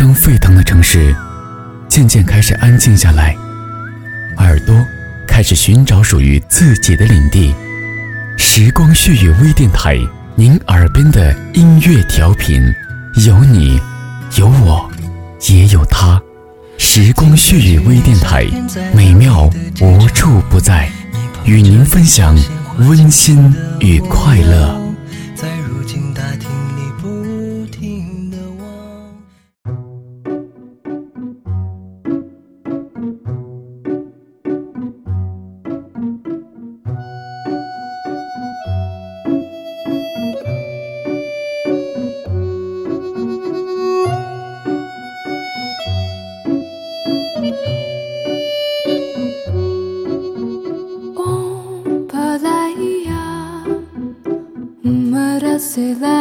当沸腾的城市渐渐开始安静下来，耳朵开始寻找属于自己的领地。时光絮语微电台，您耳边的音乐调频，有你，有我，也有他。时光絮语微电台，美妙无处不在，与您分享温馨与快乐。夜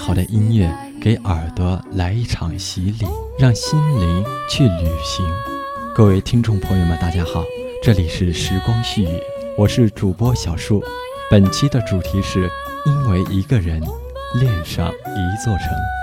好的音乐给耳朵来一场洗礼，让心灵去旅行。各位听众朋友们，大家好，这里是时光絮语，我是主播小树。本期的主题是因为一个人恋上一座城。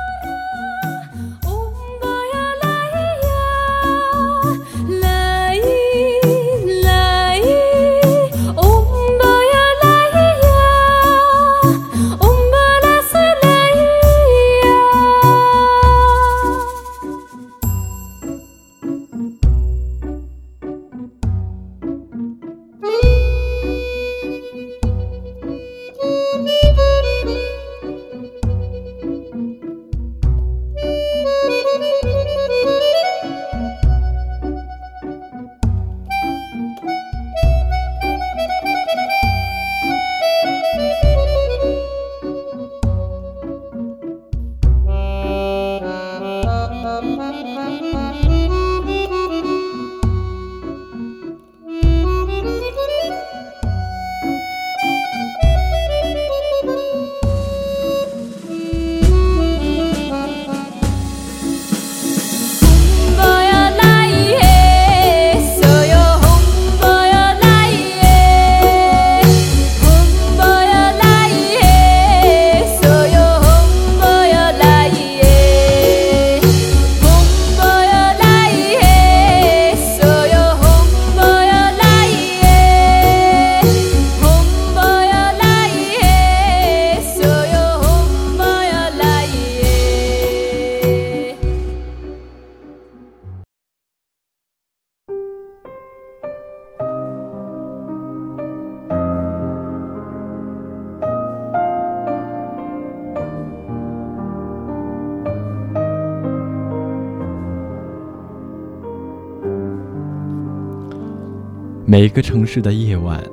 每个城市的夜晚，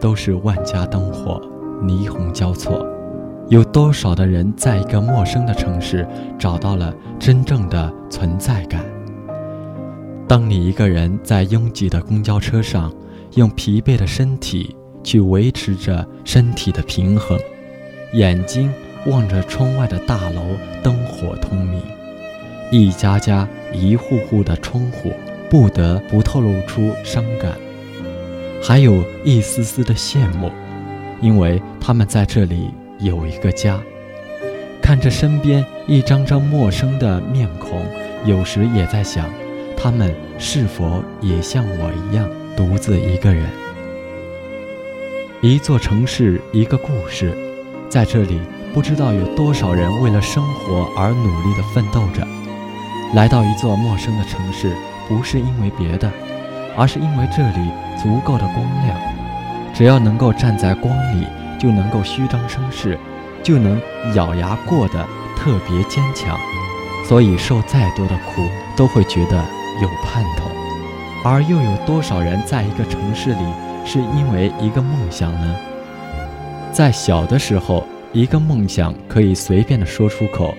都是万家灯火，霓虹交错。有多少的人在一个陌生的城市找到了真正的存在感？当你一个人在拥挤的公交车上，用疲惫的身体去维持着身体的平衡，眼睛望着窗外的大楼，灯火通明，一家家、一户户的窗户，不得不透露出伤感。还有一丝丝的羡慕，因为他们在这里有一个家。看着身边一张张陌生的面孔，有时也在想，他们是否也像我一样独自一个人？一座城市，一个故事，在这里，不知道有多少人为了生活而努力地奋斗着。来到一座陌生的城市，不是因为别的。而是因为这里足够的光亮，只要能够站在光里，就能够虚张声势，就能咬牙过得特别坚强，所以受再多的苦都会觉得有盼头。而又有多少人在一个城市里是因为一个梦想呢？在小的时候，一个梦想可以随便的说出口，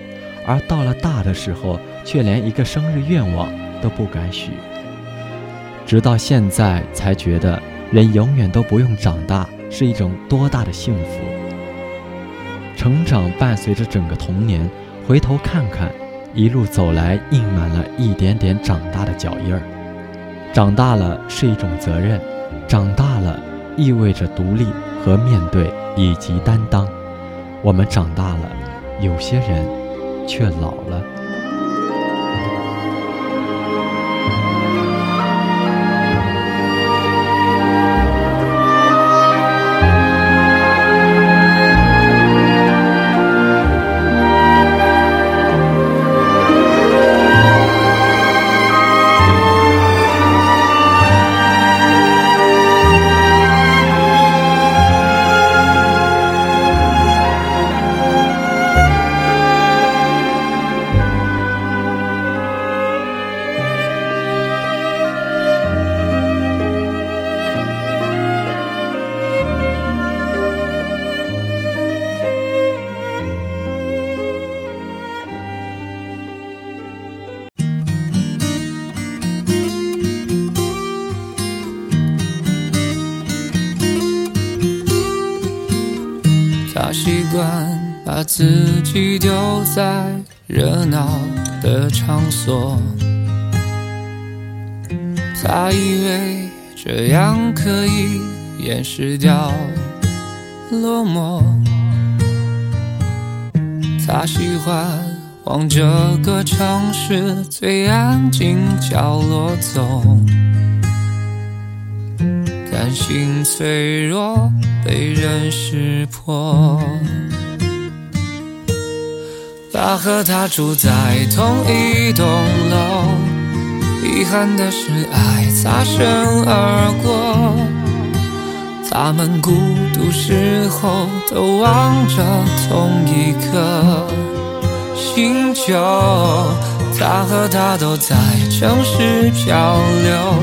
而到了大的时候，却连一个生日愿望都不敢许。直到现在才觉得，人永远都不用长大是一种多大的幸福。成长伴随着整个童年，回头看看，一路走来，印满了一点点长大的脚印儿。长大了是一种责任，长大了意味着独立和面对以及担当。我们长大了，有些人却老了。习惯把自己丢在热闹的场所，他以为这样可以掩饰掉落寞。他喜欢往这个城市最安静角落走。担心脆弱被人识破。他和她住在同一栋楼，遗憾的是爱擦身而过。他们孤独时候都望着同一颗星球。他和她都在城市漂流。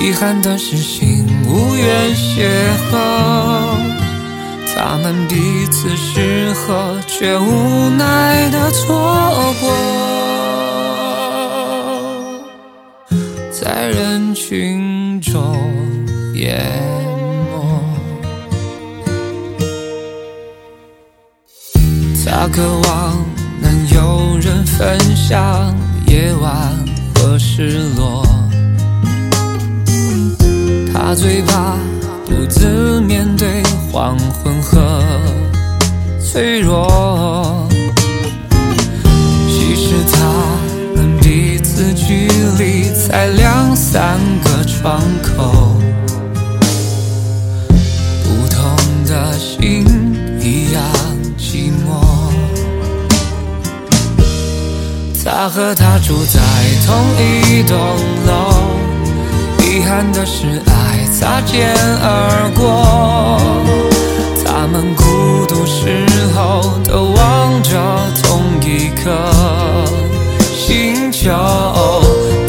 遗憾的是，心无缘邂逅，他们彼此适合，却无奈的错过，在人群中淹没。他渴望能有人分享夜晚和失落。他最怕独自面对黄昏和脆弱。其实他们彼此距离才两三个窗口，不同的心一样寂寞。他和她住在同一栋楼。遗憾的是，爱擦肩而过。他们孤独时候都望着同一颗星球。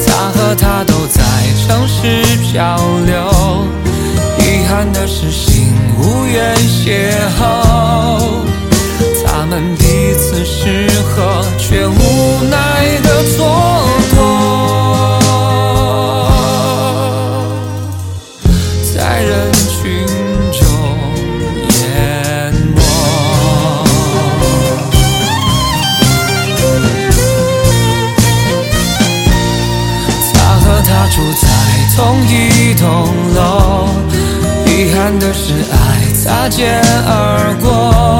他和她都在城市漂流。遗憾的是，心无缘邂逅。他们擦肩而过。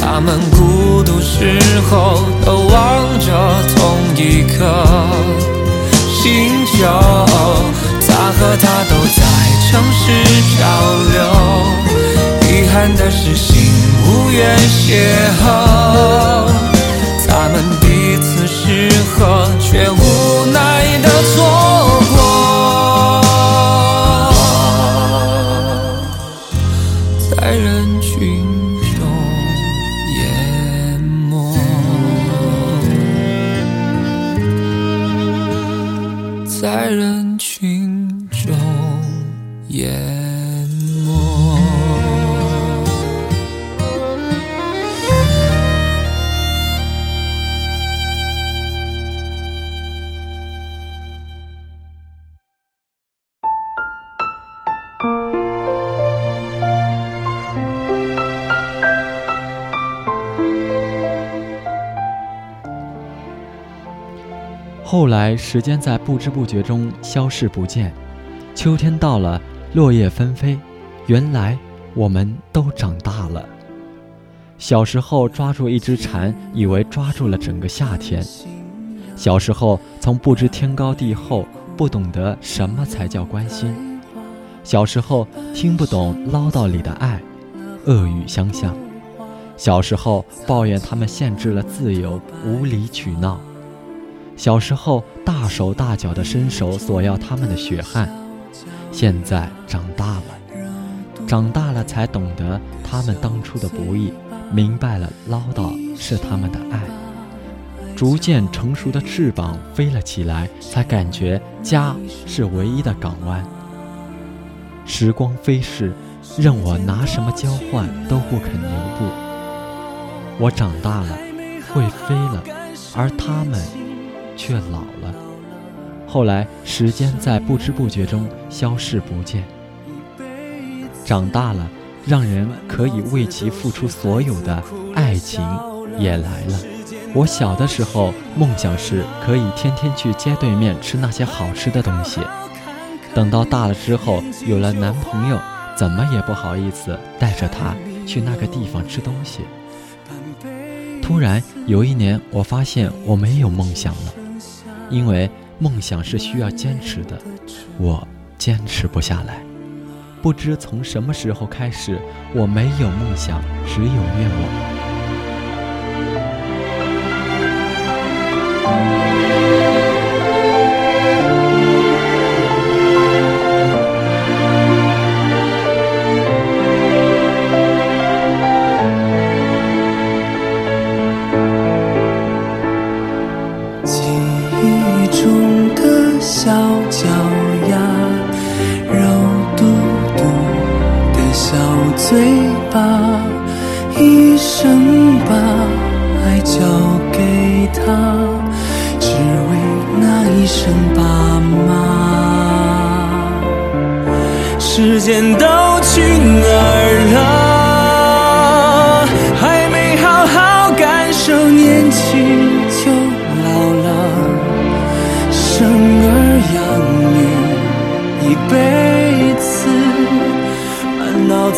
他们孤独时候都望着同一颗星球。他和她都在城市漂流，遗憾的是心无缘邂逅。他们彼此适合，却无奈的错后来，时间在不知不觉中消逝不见，秋天到了，落叶纷飞，原来我们都长大了。小时候抓住一只蝉，以为抓住了整个夏天；小时候从不知天高地厚，不懂得什么才叫关心；小时候听不懂唠叨里的爱，恶语相向；小时候抱怨他们限制了自由，无理取闹。小时候大手大脚的伸手索要他们的血汗，现在长大了，长大了才懂得他们当初的不易，明白了唠叨是他们的爱，逐渐成熟的翅膀飞了起来，才感觉家是唯一的港湾。时光飞逝，任我拿什么交换都不肯留步。我长大了，会飞了，而他们。却老了。后来，时间在不知不觉中消逝不见。长大了，让人可以为其付出所有的爱情也来了。我小的时候，梦想是可以天天去街对面吃那些好吃的东西。等到大了之后，有了男朋友，怎么也不好意思带着他去那个地方吃东西。突然有一年，我发现我没有梦想了。因为梦想是需要坚持的，我坚持不下来。不知从什么时候开始，我没有梦想，只有愿望。他只为那一声爸妈。时间都去哪儿了还没好好感受年轻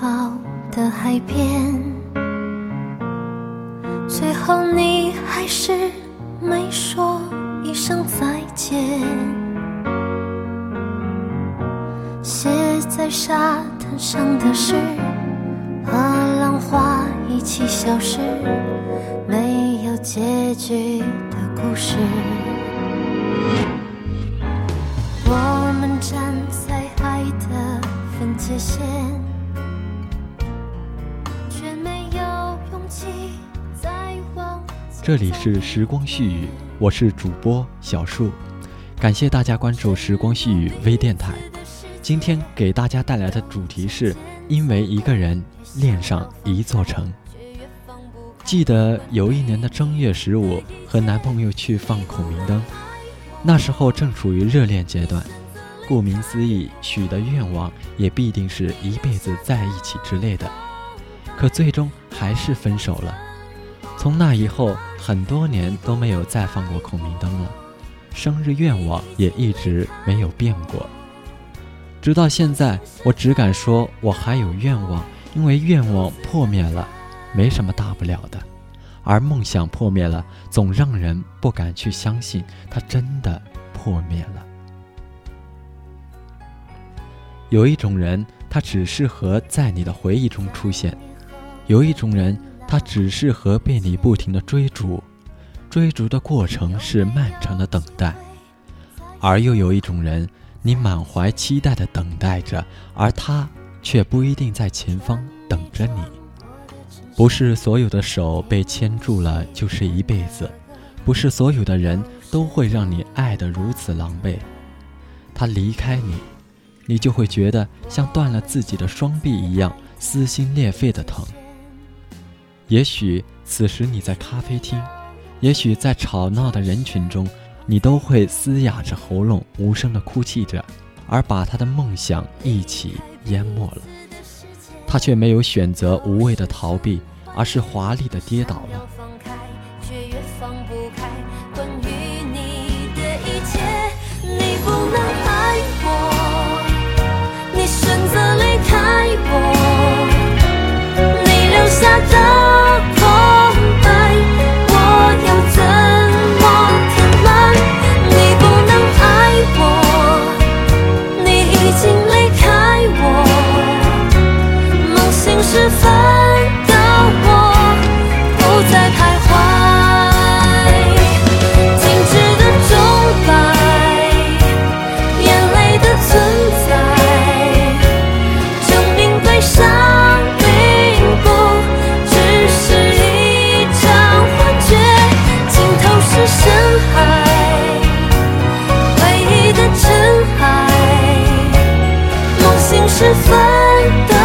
好的海边，最后你还是没说一声再见。写在沙滩上的诗，和浪花一起消失，没有结局的故事。我们站在爱。的分界线，这里是时光絮语，我是主播小树，感谢大家关注时光絮语微电台。今天给大家带来的主题是因为一个人恋上一座城。记得有一年的正月十五，和男朋友去放孔明灯，那时候正处于热恋阶段。顾名思义，许的愿望也必定是一辈子在一起之类的，可最终还是分手了。从那以后，很多年都没有再放过孔明灯了，生日愿望也一直没有变过。直到现在，我只敢说我还有愿望，因为愿望破灭了，没什么大不了的；而梦想破灭了，总让人不敢去相信它真的破灭了。有一种人，他只适合在你的回忆中出现；有一种人，他只适合被你不停的追逐，追逐的过程是漫长的等待；而又有一种人，你满怀期待的等待着，而他却不一定在前方等着你。不是所有的手被牵住了就是一辈子，不是所有的人都会让你爱得如此狼狈。他离开你。你就会觉得像断了自己的双臂一样撕心裂肺的疼。也许此时你在咖啡厅，也许在吵闹的人群中，你都会嘶哑着喉咙，无声的哭泣着，而把他的梦想一起淹没了。他却没有选择无谓的逃避，而是华丽的跌倒了。时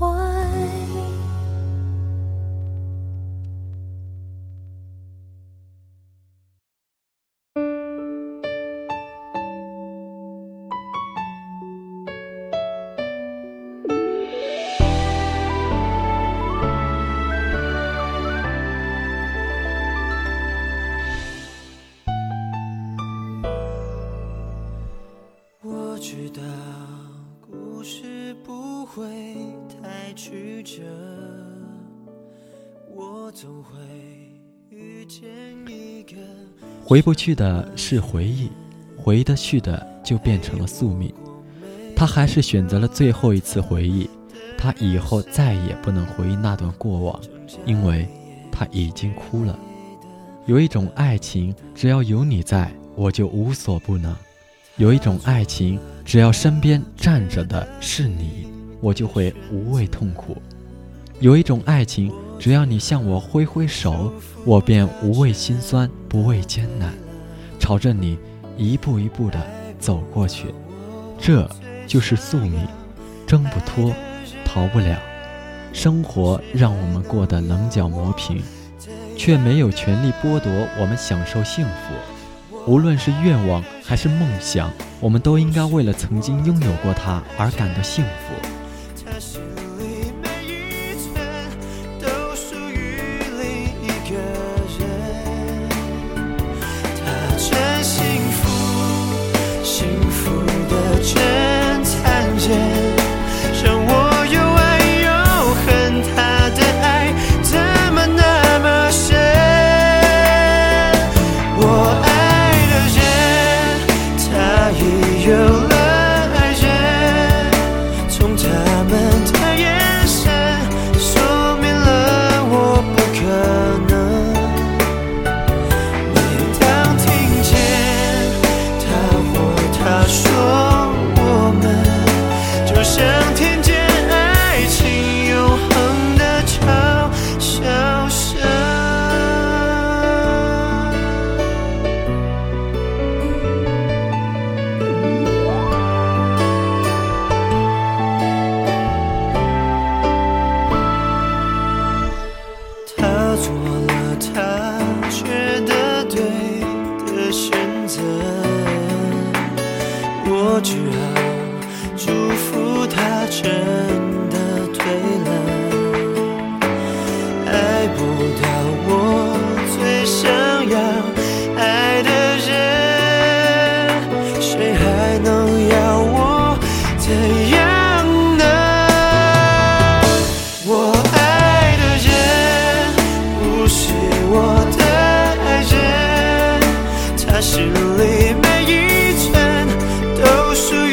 我回不去的是回忆，回得去的就变成了宿命。他还是选择了最后一次回忆，他以后再也不能回忆那段过往，因为他已经哭了。有一种爱情，只要有你在，我就无所不能；有一种爱情，只要身边站着的是你，我就会无畏痛苦；有一种爱情。只要你向我挥挥手，我便无畏心酸，不畏艰难，朝着你一步一步地走过去。这就是宿命，挣不脱，逃不了。生活让我们过得棱角磨平，却没有权利剥夺我们享受幸福。无论是愿望还是梦想，我们都应该为了曾经拥有过它而感到幸福。里每一针都属于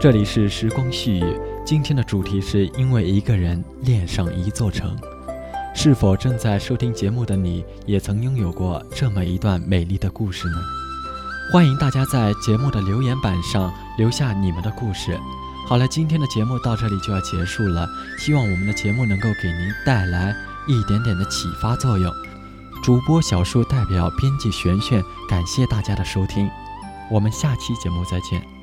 这里是时光絮语，今天的主题是因为一个人恋上一座城。是否正在收听节目的你，也曾拥有过这么一段美丽的故事呢？欢迎大家在节目的留言板上留下你们的故事。好了，今天的节目到这里就要结束了，希望我们的节目能够给您带来一点点的启发作用。主播小树代表编辑璇璇，感谢大家的收听，我们下期节目再见。